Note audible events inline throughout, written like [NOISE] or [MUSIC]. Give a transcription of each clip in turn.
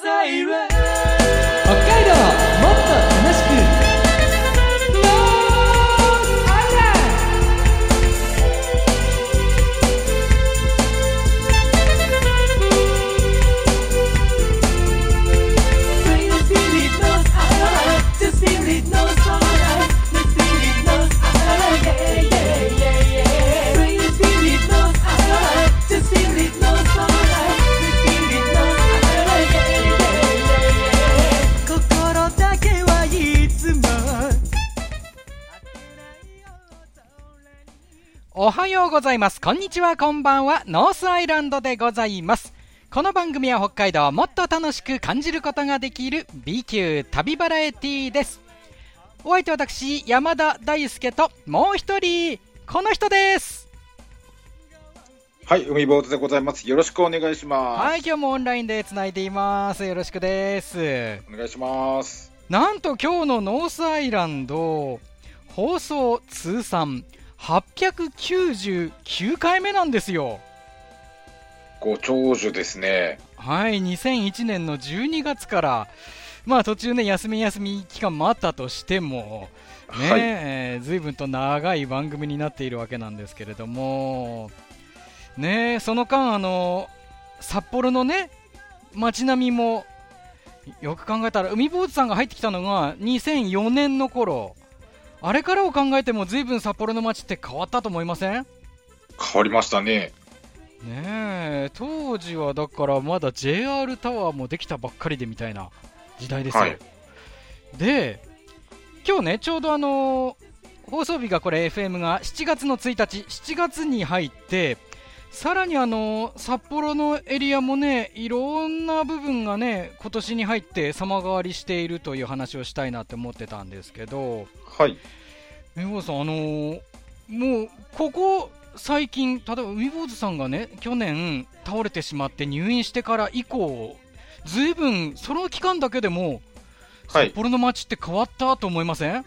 北おはようございます。こんにちは、こんばんは。ノースアイランドでございます。この番組は北海道をもっと楽しく感じることができる B 級旅バラエティです。お相手は私、山田大輔ともう一人、この人です。はい、海坊主でございます。よろしくお願いします。はい、今日もオンラインでつないでいます。よろしくです。お願いします。なんと今日のノースアイランド、放送通算899回目なんですよ。ご長寿ですね。はい、2001年の12月から、まあ途中ね、休み休み期間もあったとしても、ね、はいえー随分と長い番組になっているわけなんですけれども、ね、その間、あの、札幌のね、街並みも、よく考えたら、海坊主さんが入ってきたのが2004年の頃、あれからを考えても随分札幌の街って変わったと思いません？変わりましたね。ねえ当時はだからまだ JR タワーもできたばっかりでみたいな時代ですよ、はい。で今日ねちょうどあの放送日がこれ FM が7月の1日7月に入ってさらにあの札幌のエリアもねいろんな部分がね今年に入って様変わりしているという話をしたいなって思ってたんですけど。はい。海坊主さん、あのーもうここ最近、例えば海坊主さんがね、去年倒れてしまって入院してから以降、ずいぶんその期間だけでも、はい。札幌の街って変わったと思いません、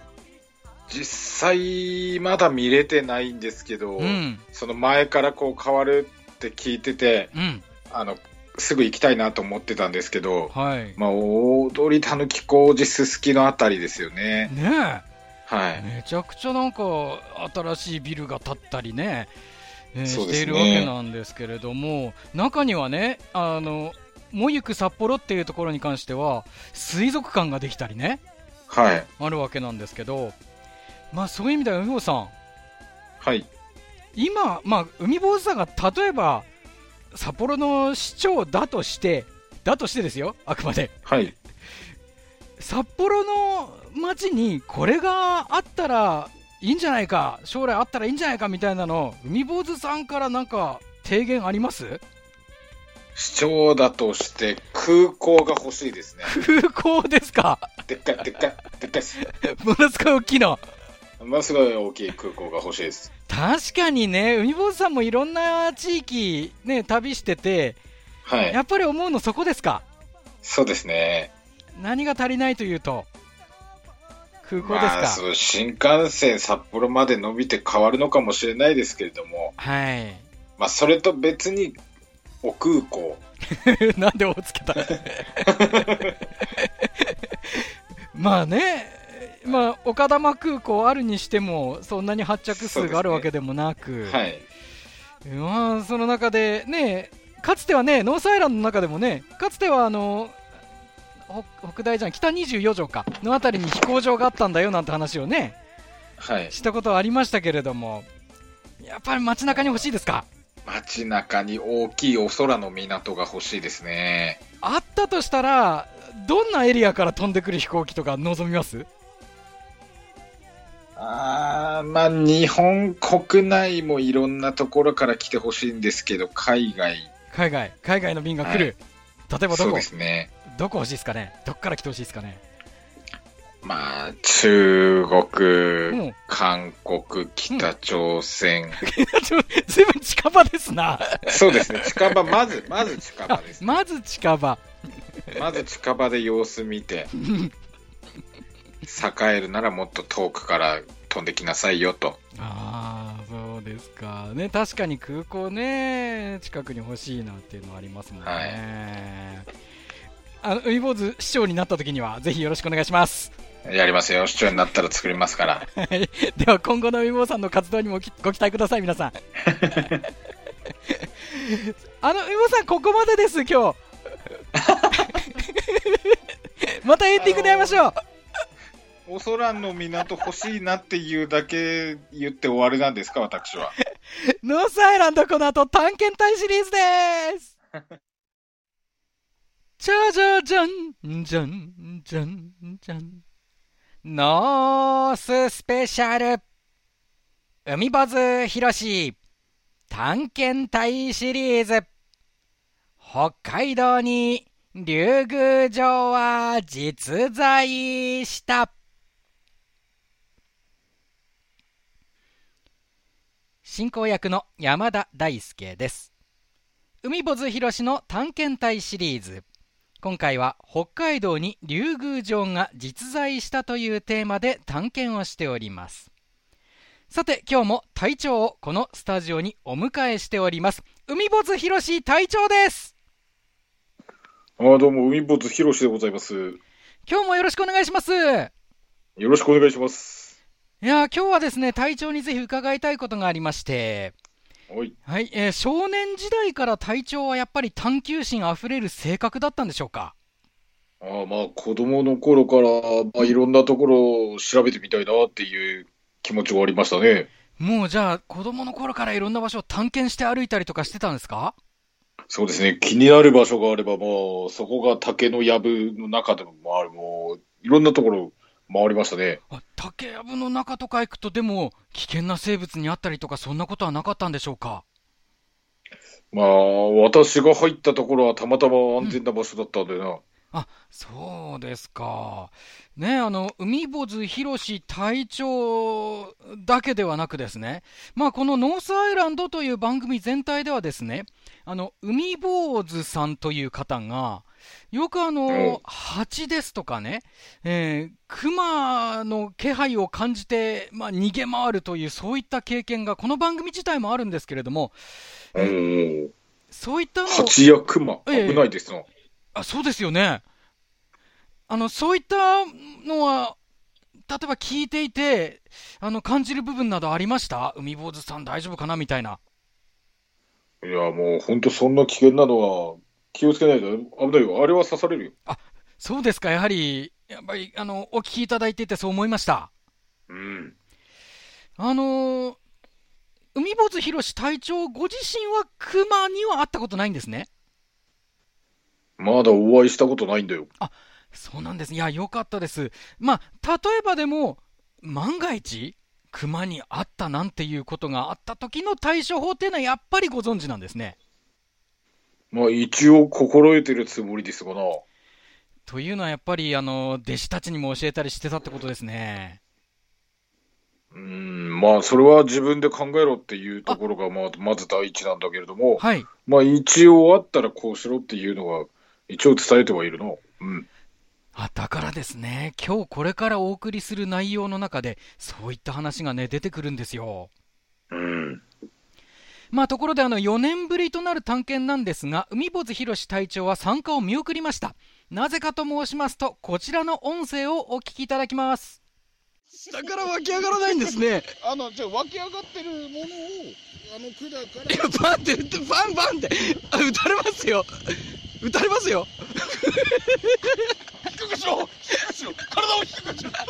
実際、まだ見れてないんですけど、うん、その前からこう変わるって聞いてて、うん、あの、すぐ行きたいなと思ってたんですけど、はい。まあ、大鳥たぬき工事すすきのあたりですよね。ねえ、はい。めちゃくちゃなんか新しいビルが建ったりねしているわけなんですけれども、中にはね、あの、もゆく札幌っていうところに関しては、水族館ができたりね、はい。あるわけなんですけど、まあそういう意味では、海坊主さん、はい。今、まあ、海坊主さんが例えば、札幌の市長だとして、だとしてですよ、あくまで。はい。[LAUGHS] 札幌の街にこれがあったらいいんじゃないか、将来あったらいいんじゃないかみたいなの、海坊主さんからなんか提言あります？市長だとして空港が欲しいですね。[LAUGHS] 空港ですか？でっかい、でっかい、でっかいです。[LAUGHS] ものすごい大きいの。ものすごい大きい空港が欲しいです。確かにね、海坊主さんもいろんな地域、ね、旅してて、はい。やっぱり思うのそこですか？そうですね。何が足りないというと、空港ですか、まあ、そう新幹線札幌まで伸びて変わるのかもしれないですけれども、はい。まあ、それと別に、お空港。[LAUGHS] なんでをつけた [LAUGHS] まあね、まあ、岡玉空港あるにしても、そんなに発着数があるわけでもなく、はい。まあ、その中でね、かつてはね、ノースアイランドの中でもね、かつてはあの、北北大じゃん、北24条か、のあたりに飛行場があったんだよなんて話をね、はい。したことはありましたけれども、やっぱり街中に欲しいですか？街中に大きいお空の港が欲しいですね。あったとしたら、どんなエリアから飛んでくる飛行機とか望みます？あーまあ、日本国内もいろんなところから来てほしいんですけど、海外。海外、海外の便が来る。例えばどこ？そうですね。どこ欲しいですかね？どっから来てほしいですかね？まあ、中国、うん韓国、北朝鮮。ちょずいぶん [LAUGHS] 近場ですな。そうですね。近場、まず、まず近場です。[LAUGHS] まず近場。まず近場で様子見て、[LAUGHS] 栄えるならもっと遠くから飛んできなさいよと。ああ、そうですか。ね、確かに空港ね、近くに欲しいなっていうのはありますもんね。はいあの海坊主市長になった時にはぜひよろしくお願いします。やりますよ。市長になったら作りますから。[LAUGHS] はいでは今後の海坊さんの活動にもきご期待ください、皆さん。[LAUGHS] あの海坊さん、ここまでです、今日。[LAUGHS] またエンディングで会いましょう。お空の港欲しいなっていうだけ言って終わりなんですか、私は。[LAUGHS] ノースアイランドこの後探検隊シリーズです。じゃじゃじゃんじゃんじゃんじゃんノーススペシャル海坊主ひろし探検隊シリーズ。北海道に竜宮城は実在した。進行役の山田大輔です。海坊主ひろしの探検隊シリーズ。今回は北海道に竜宮城が実在したというテーマで探検をしております。さて今日も隊長をこのスタジオにお迎えしております。海坊主ひろし隊長です。あどうも、海坊主ひろしでございます。よ今日もよろしくお願いします。いろしくお願いします。やー今日はですね隊長にぜひ伺いたいことがありましてはい。はい、えー少年時代から隊長はやっぱり探求心あふれる性格だったんでしょうか？あまあ、子供の頃から、まあ、いろんなところを調べてみたいなっていう気持ちがありましたね。もうじゃあ子供の頃からいろんな場所を探検して歩いたりとかしてたんですか？そうですね。気になる場所があれば、もう、そこが竹の藪の中でもある、もう、いろんなところ回りましたね。あ竹やぶの中とか行くとでも危険な生物にあったりとかそんなことはなかったんでしょうか？まあ、私が入ったところはたまたま安全な場所だったんだよあそうですか。ねあの海坊主ひろし隊長だけではなくですね。まあこのノースアイランドという番組全体ではですねあの海坊主さんという方がよくあうんの蜂ですとかね、えー、熊の気配を感じて、まあ、逃げ回るというそういった経験がこの番組自体もあるんですけれどもな。うん。そういったのを蜂や熊、ええ危ないですな。あそうですよね。あのそういったのは、例えば聞いていて、あの感じる部分などありました？海坊主さん大丈夫かな？みたいな。いや、もう本当そんな危険なのは気をつけないと危ないよ。あれは刺されるよ。そうですか、やはり、やっぱりあのお聞きいただいていてそう思いました。うん。あのー海坊主ひろし隊長ご自身は熊には会ったことないんですね。まだお会いしたことないんだよ。そうなんです。いや、よかったです。まあ、例えばでも、万が一、熊に会ったなんていうことがあった時の対処法っていうのはやっぱりご存知なんですね。まあ一応心得てるつもりですがな。というのはやっぱり、あの、弟子たちにも教えたりしてたってことですね。うん、まあそれは自分で考えろっていうところがまあまず第一なんだけれども、はい。まあ一応あったらこうしろっていうのは一応伝えてはいるの。うん。あ、だからですね、今日これからお送りする内容の中で、そういった話がね、出てくるんですよ。うん。まあ、ところであの4年ぶりとなる探検なんですが、海坊主博士隊長は参加を見送りました。なぜかと申しますと、こちらの音声をお聞きいただきます。だから湧き上がらないんですね。[LAUGHS] あの、じゃあ湧き上がってるものを、あの管から。バンって、バンバンって、あ撃たれますよ。撃たれますよ。[LAUGHS] 低くしろ低くしろ体を低くしろ体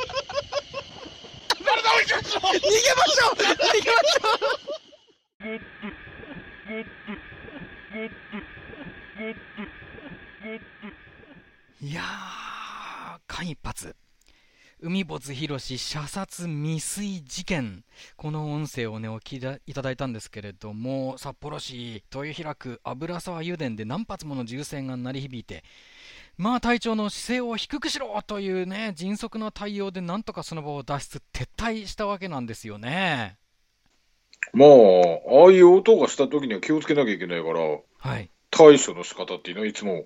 を低くしろ逃げましょう逃げましょういやー、間一髪。海坊主博士射殺未遂事件。この音声をね、お聞きいただいたんですけれども、札幌市豊平区油沢油田で何発もの銃声が鳴り響いて、まあ隊長の姿勢を低くしろというね、迅速な対応でなんとかその場を脱出、撤退したわけなんですよね。まあ、ああいう音がした時には気をつけなきゃいけないから、はい。対処の仕方っていうのはいつも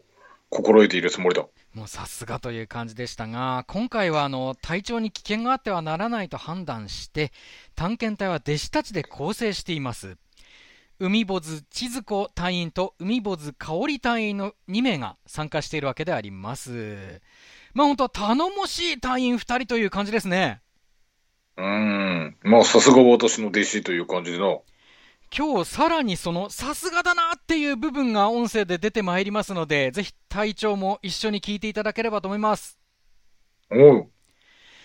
心得ているつもりだ。もうさすがという感じでしたが、今回はあの体調に危険があってはならないと判断して、探検隊は弟子たちで構成しています。海坊主千鶴子隊員と海坊主香織隊員の2名が参加しているわけであります。まあ本当頼もしい隊員2人という感じですね。うん。まあ、さすが私の弟子という感じでな。今日さらにそのさすがだなっていう部分が音声で出てまいりますので、ぜひ隊長も一緒に聞いていただければと思います。おう。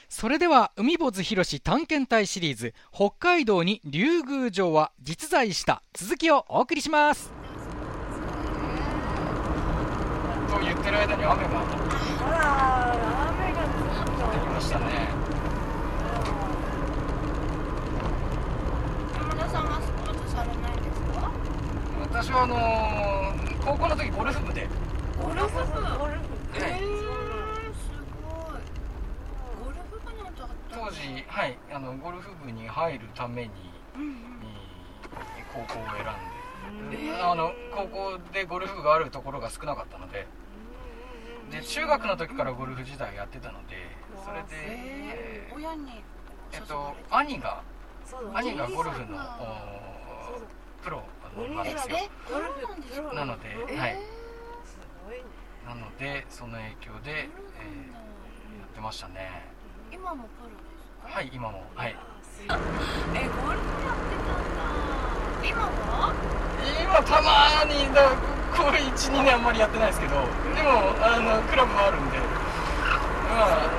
それでは、海坊主博士探検隊シリーズ、北海道に竜宮城は実在した続きをお送りします。と言ってる間に雨があら、雨がずっと。降ってきましたね。山田さんはスポーツされないですか私はあのー高校の時ゴルフ部で、ゴルフ部？ゴルフ。はいえ。ー、すごい。ゴルフ部なんてあった当時、はい、あのゴルフ部に入るために、うんうん。高校を選んで、えーあの高校でゴルフ部があるところが少なかったので。で中学の時からゴルフ時代やってたのでそれで、え。ー、え親にーえっと兄が兄がゴルフのプロなんですよ。なんですか？なので、えー。はい。なのでその影響で、えーやってましたね。今もプロですか？はい今も。はい。えゴルフやってたんだ。今は今たまにだこう12年あんまりやってないですけどでもあのクラブもあるんで。まあ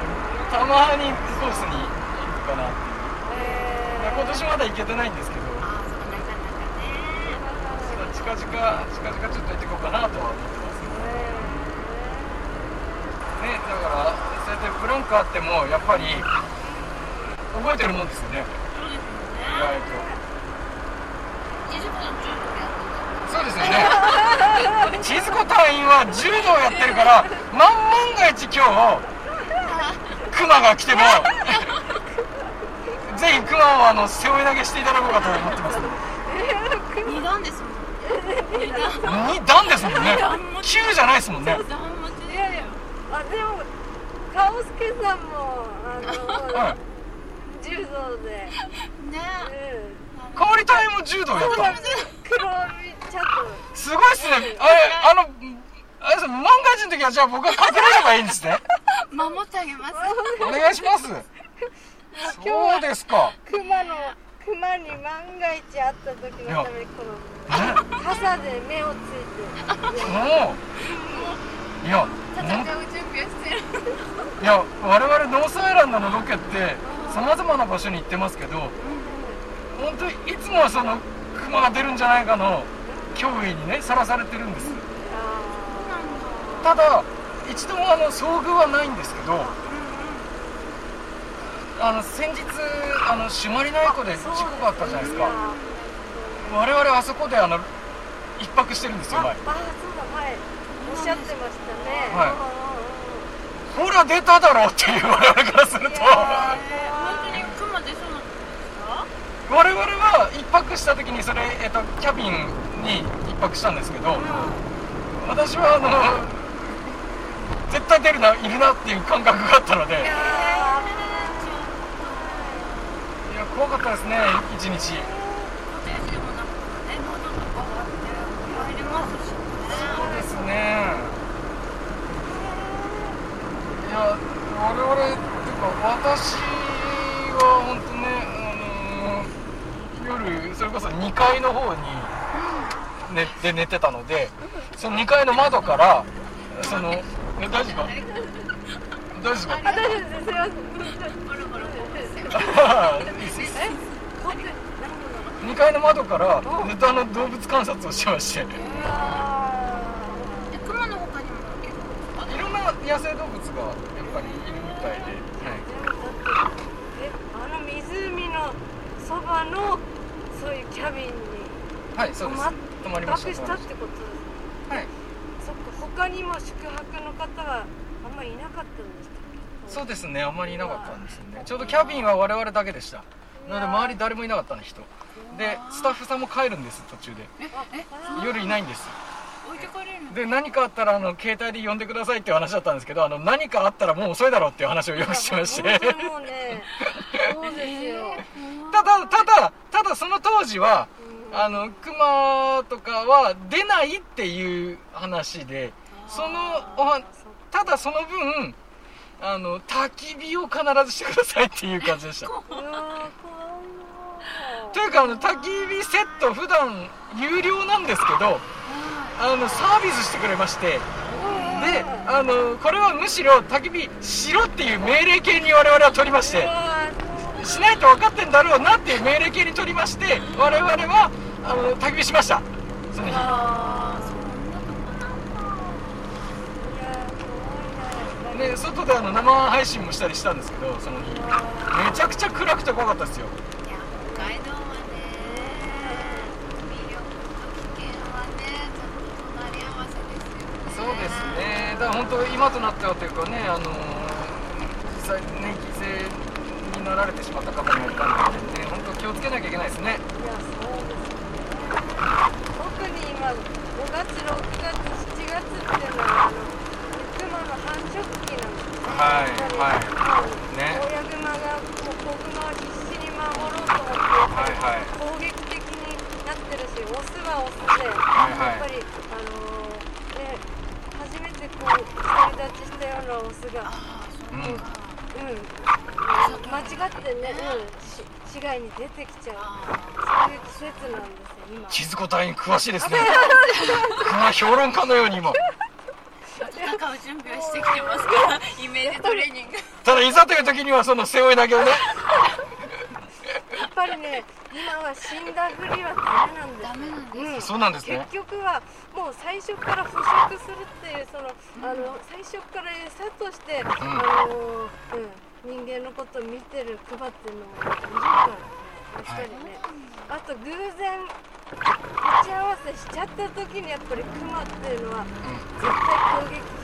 たまにコースに行くかなっていう、今年まだ行けてないんですけどあそうなかなかね近々近々ちょっと行ってこうかなとは思ってますけどねだからそうやってブランクあってもやっぱり覚えてるもんですよねそうですよ意ね外と。そうですよね。千鶴子隊員は柔道やってるから、万万が一今日、クマが来ても、ぜひクマをあの背負い投げしていただこうかと思ってます。た二段ですもん二段2段ですもんね。9じゃないですもんね。いやいや、あ、でも、カオスケさんも、あの、はい。柔道で、ねも柔道やったの黒帯ちゃんと。すごいっすね。あれ、あの、あれです万が一の時はじゃあ僕は隠れればいいんですね。守ってあげますお願いします。そうですか。熊の、熊に万が一会った時のために、この、傘で目をついて。もう、いや、戦本う準備をしてる。いや我々ノースアイランドのロケってさまざまな場所に行ってますけど本当にいつもはそのクマが出るんじゃないかの脅威にねさらされてるんです。ただ一度もあの遭遇はないんですけどあの先日あの朱鞠内湖で事故があったじゃないですか。我々あそこであの一泊してるんですよあ、あ、前そうだ、はい。おっしゃってましたね。はい。ほら出ただろうっていう我々からすると。いやえー。本当にそうなんですか？我々は一泊した時にそれ、えっとキャビンに一泊したんですけど、私はあの絶対出るないるなっていう感覚があったので怖かったですね一日。そうですねいや我々っていうか私は本当ね、あの夜それこそ2階の方に寝で寝てたのでその2階の窓からそのえ大丈夫か大丈夫かあ、大丈夫です。すいません。ボロボロ2階の窓からずっとあの動物観察をしてまして。いでクマの他にもいろんな野生動物がやっぱりいるみたいで、はい、え、あの湖のそばのそういうキャビンにはい、そうです。泊まりました泊した。ってことですはい。そっか他にも宿泊の方はあんまりいなかったんでそうですねあんまりいなかったんですよね。ちょうどキャビンは我々だけでした。なので周り誰もいなかったね人。でスタッフさんも帰るんです途中で。夜いないんです。置いてかれるの？で何かあったらあの携帯で呼んでくださいっていう話だったんですけどあの何かあったらもう遅いだろうっていう話をよくしてまして。[LAUGHS] ただただただその当時はあの熊とかは出ないっていう話でそのおはただその分あの焚き火を必ずしてくださいっていう感じでした。というかあの焚き火セット普段有料なんですけどあのサービスしてくれましてであのこれはむしろ焚き火しろっていう命令形に我々は取りましてしないと分かってんだろうなっていう命令形に取りまして我々はあの焚き火しました。その日ああそんなといやー怖いなやっぱりで外であの生配信もしたりしたんですけどその日めちゃくちゃ暗くて怖かったですよ。こいや北海道はね魅力と危険はねちょっと隣り合わせですよね。そうですね。だから本当今となってはというかねあの実際ね犠牲になられてしまった方もいたのでね本当気をつけなきゃいけないですね。いやそうですね。特に今5月6月7月っていうのはあ繁殖期なんですねはい。やっぱりねもう親熊がもう子熊を必死に守ろうと思ってはい。はい。攻撃的になってるしオスはオスで、はい。はい。やっぱりあのーね初めてこう独り立ちしたようなオスがあそううんうん間違ってね、うん、市外に出てきちゃうそうい。う季節なんですよ今千鶴子隊員詳しい。ですね熊評論家のようにも準備をしてきてますから [LAUGHS] イメージトレーニング。ただいざという時にはその背負い投げをね。やっぱりね今は死んだふりはダメなんですダメなんですうんそうなんですね。結局はもう最初から捕食するっていうその、あの最初から餌として、あのうん、人間のことを見てるクマっていうのもいるからねやっぱりね、あと偶然打ち合わせしちゃった時にやっぱりクマっていうのは絶対攻撃。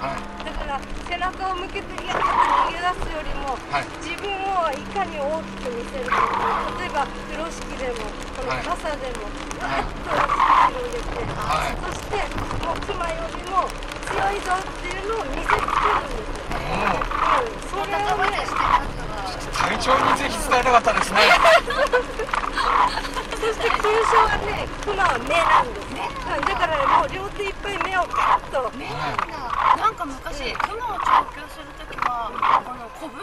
はいだから背中を向けてやって逃げ出すよりも、はい。自分をいかに大きく見せるか。例えば風呂敷でもこのはい。傘でもわっと大きく広げて、はい。そしてもう熊よりも強いぞっていうのを見せつけるんですよ、それをね隊長にぜひ伝えたかったですね。[LAUGHS] そして勲章はね熊は目なんですね。だからもう両手いっぱい目をガッと。目なんだ。なんか昔クマを調教するときはこの拳を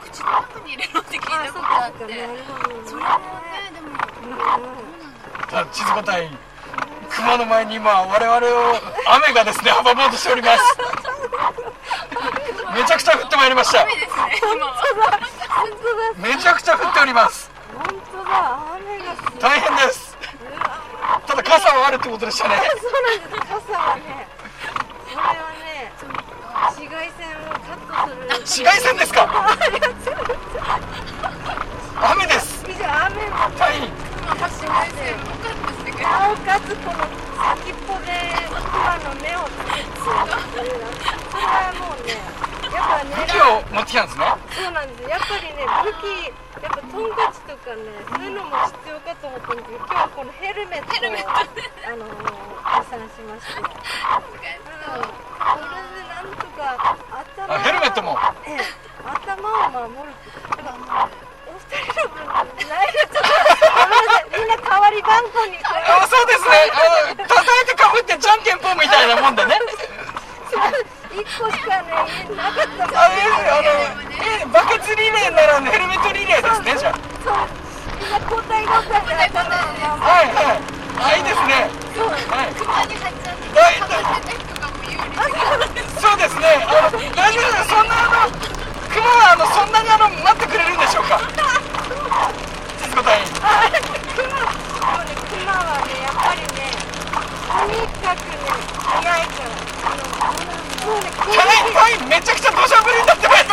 口の中に入れろって聞いたことあって。なるほどねそれもねでも。うん熊の前に今我々を雨がですね阻もうとしております。[LAUGHS] めちゃくちゃ降ってまいりました。雨ですめちゃくちゃ降っております。本当だ。雨が大変です。ただ傘はあるってことでしたね。[LAUGHS] そうなんです傘はね。これはね紫外線をカットする。紫外線ですか？[LAUGHS] 雨です。以上雨の隊員走ましてなおかつこの先っぽで熊の目をつけてそれはもうねやっぱ武器を持ってきたんですね。そうなんですやっぱりね武器やっぱトンカチとかねそういうのも必要かと思ったんですけど今日はこのヘルメットをあの持参しまして、うん、これでなんとか頭あヘルメットも。ええ頭を守る。だからお二人の分ないちょっとごめんなさいみんな代わり番号に。あそうですね。あの叩いてかぶってじゃんけんぽんみたいなもんでね。一 [LAUGHS] 個しかねなかった。あえあのえバケツリレーならヘルメットリレーですねじゃそうみんな交代交代で頭をあ守るはいはい。あいいですね。そう。はい。そうですね。あの大丈夫です。そんなあの熊はあのそんなにあの待ってくれるんでしょうか。静子隊員。あクマもうねクマはねやっぱりねとにかく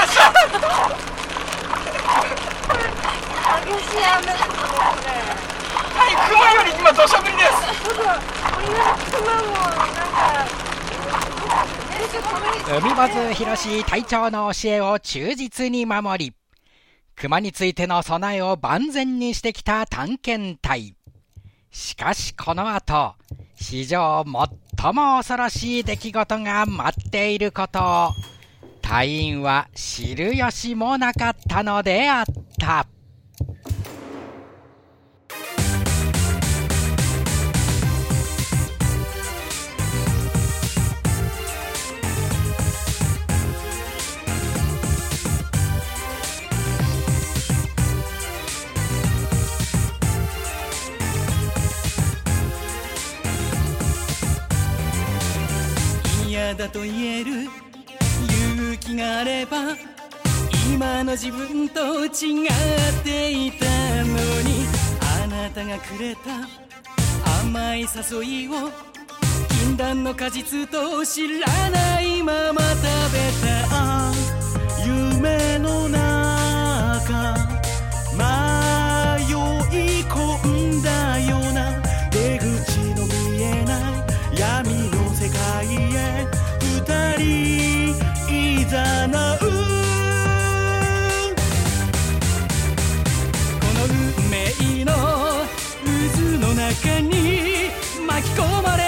した激しこれ隊員熊より今土砂降りですちょっとこんなクマもなんか全然これ海坊主ひろし隊長の教えを忠実に守り熊についての備えを万全にしてきた探検隊。しかしこの後史上最も恐ろしい出来事が待っていること。を隊員は知る由もなかったのであった。だと言える。勇気があれば今の自分と違っていたのに。あなたがくれた甘い誘いを禁断の果実と知らないまま食べた。夢の中迷い込んだ。中に巻き込まれ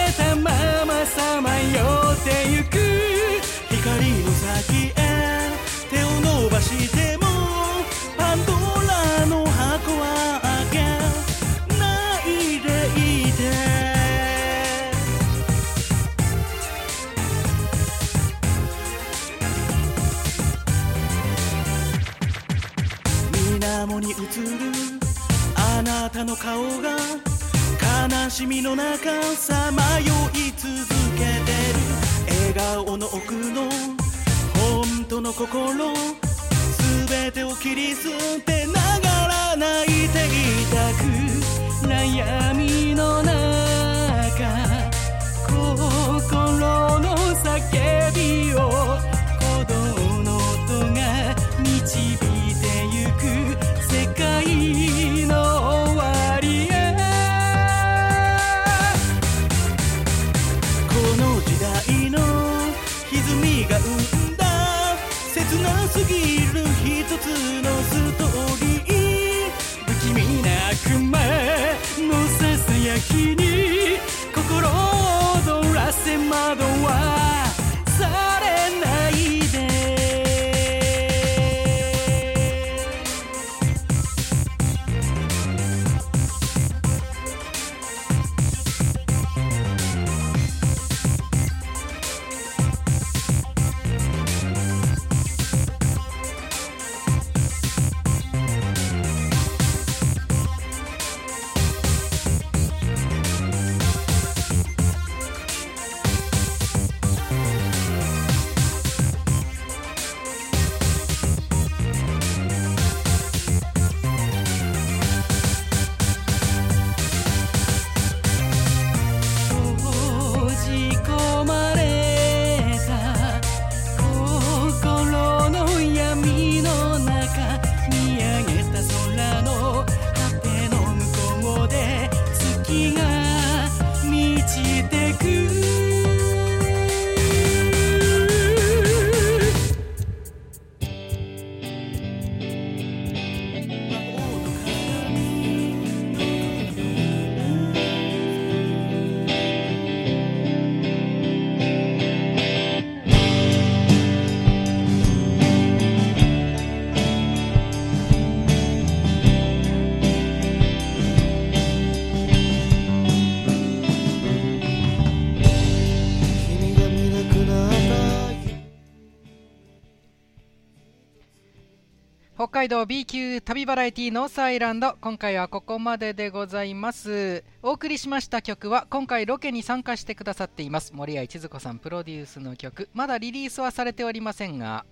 北海道 B 級旅バラエティノースアイランド今回はここまででございます。お送りしました曲は今回ロケに参加してくださっています森谷千鶴子さんプロデュースの曲。まだリリースはされておりませんが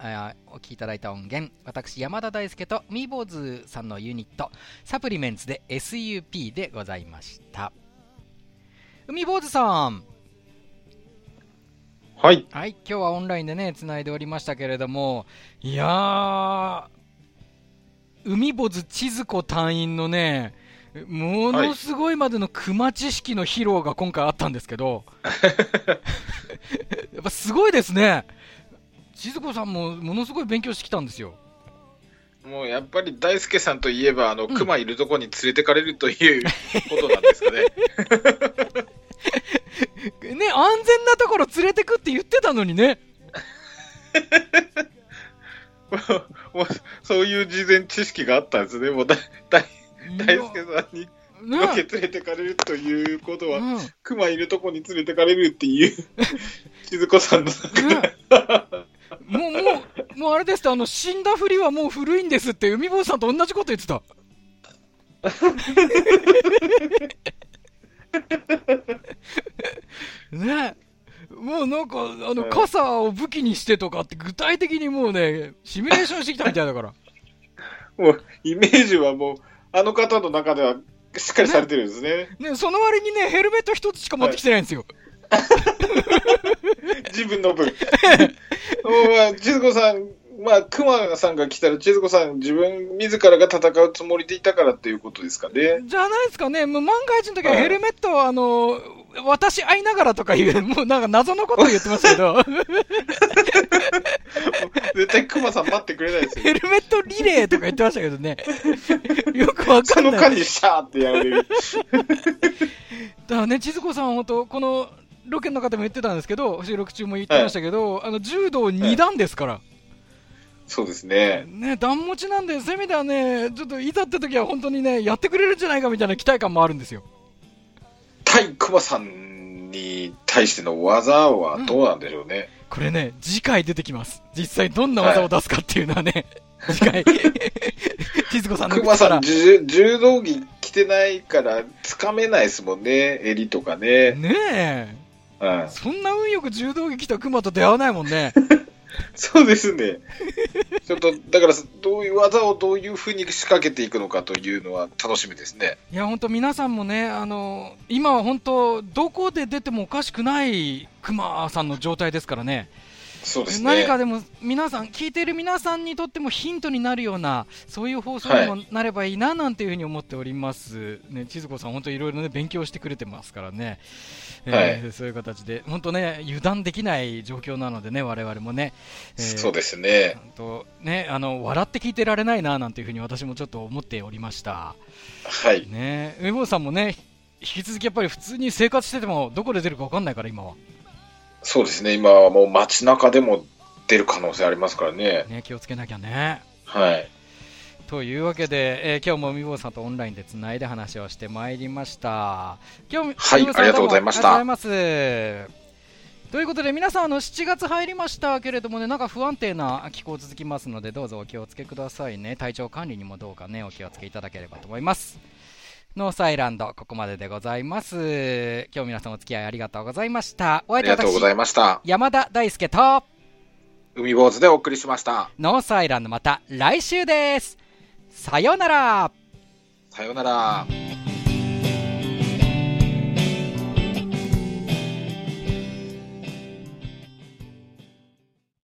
お聴きいただいた音源私山田大輔とミーボーズさんのユニットサプリメンツで SUP でございました。海坊主さん。はい。はい、今日はオンラインでね、つないでおりましたけれども、いやー、海坊主千鶴子隊員のね、ものすごいまでの熊知識の披露が今回あったんですけど、[LAUGHS] やっぱすごいですね。千鶴子さんもものすごい勉強してきたんですよ。もうやっぱり大輔さんといえば、あの、熊いるとこに連れてかれるという [LAUGHS] ことなんですかね。ね、安全なところ連れてくって言ってたのにね。[LAUGHS] [LAUGHS] もうそういう事前知識があったんですね。もうだ大大輔さんにねロケ連れてかれるということは、うん。熊いるとこに連れてかれるっていう、[LAUGHS] 静子さんのねもう、もう、もうあれですあの、死んだふりはもう古いんですって、海坊さんと同じこと言ってた。[LAUGHS] ねもうなんか、あの、うん傘を武器にしてとかって具体的にもうね、シミュレーションしてきたみたいだから。[LAUGHS] もう、イメージはもう、あの方の中ではしっかりされてるんですね。ね、その割にね、ヘルメット一つしか持ってきてないんですよ。[LAUGHS] 自分の分。[LAUGHS] もうまあ、千鶴子さん、まあ、熊さんが来たら、千鶴子さん、自分自らが戦うつもりでいたからっていうことですかね。じゃないですかね、もう万が一の時ははいヘルメットを、あの、私会いながらとかいう、もうなんか謎のこと言ってましたけど、[LAUGHS] 絶対熊さん待ってくれないですよ。ヘルメットリレーとか言ってましたけどね。よくわかそのんない。間にシャーってやる。だからね、千鶴子さん、本当、このロケの中でも言ってたんですけど、収録中も言ってましたけど、あの柔道2段ですから、そうですね。ね、段持ちなんで、そういう意味ではね、ちょっといざって時は本当にね、やってくれるんじゃないかみたいな期待感もあるんですよ。対熊さんに対しての技はどうなんでしょうね。これね、次回出てきます。実際どんな技を出すかっていうのはね、次回、千鶴子さんの熊さん、、柔柔道着着てないから、つかめないですもんね。襟とかね。ねえ、うん。そんな運よく柔道着着た熊と出会わないもんね。[LAUGHS] そうですね。ちょっと、だから、どういう技をどういうふうに仕掛けていくのかというのは楽しみですね。いや、本当皆さんもね、あの、今は本当、どこで出てもおかしくない熊さんの状態ですからね。そうですね。何かでも皆さん聞いている皆さんにとってもヒントになるようなそういう放送にもなればいいななんていうふうに思っております、ね、千鶴子さん、本当いろいろね勉強してくれてますからね、えーそういう形で。本当ね油断できない状況なのでね我々もね、えーそうですね。本当ねあの笑って聞いてられないななんていうふうに私もちょっと思っておりました。はい。ね上本さんもね引き続きやっぱり普通に生活しててもどこで出るか分かんないから今はそうですね。今はもう街中でも出る可能性ありますからね。ね気をつけなきゃねはい。というわけで、えー今日もみぼうさんとオンラインでつないで話をしてまいりました。今日はいありがとうございましたどうもありがとうございます。ということで皆さんあの7月入りましたけれどもねなんか不安定な気候続きますのでどうぞお気をつけくださいね体調管理にもどうかねお気をつけいただければと思いますノースアイランドここまででございます今日皆さんお付き合いありがとうございましたおあ相手は私りがとうございました。山田大輔と海坊主でお送りしました。ノースアイランドまた来週ですさようならさようなら。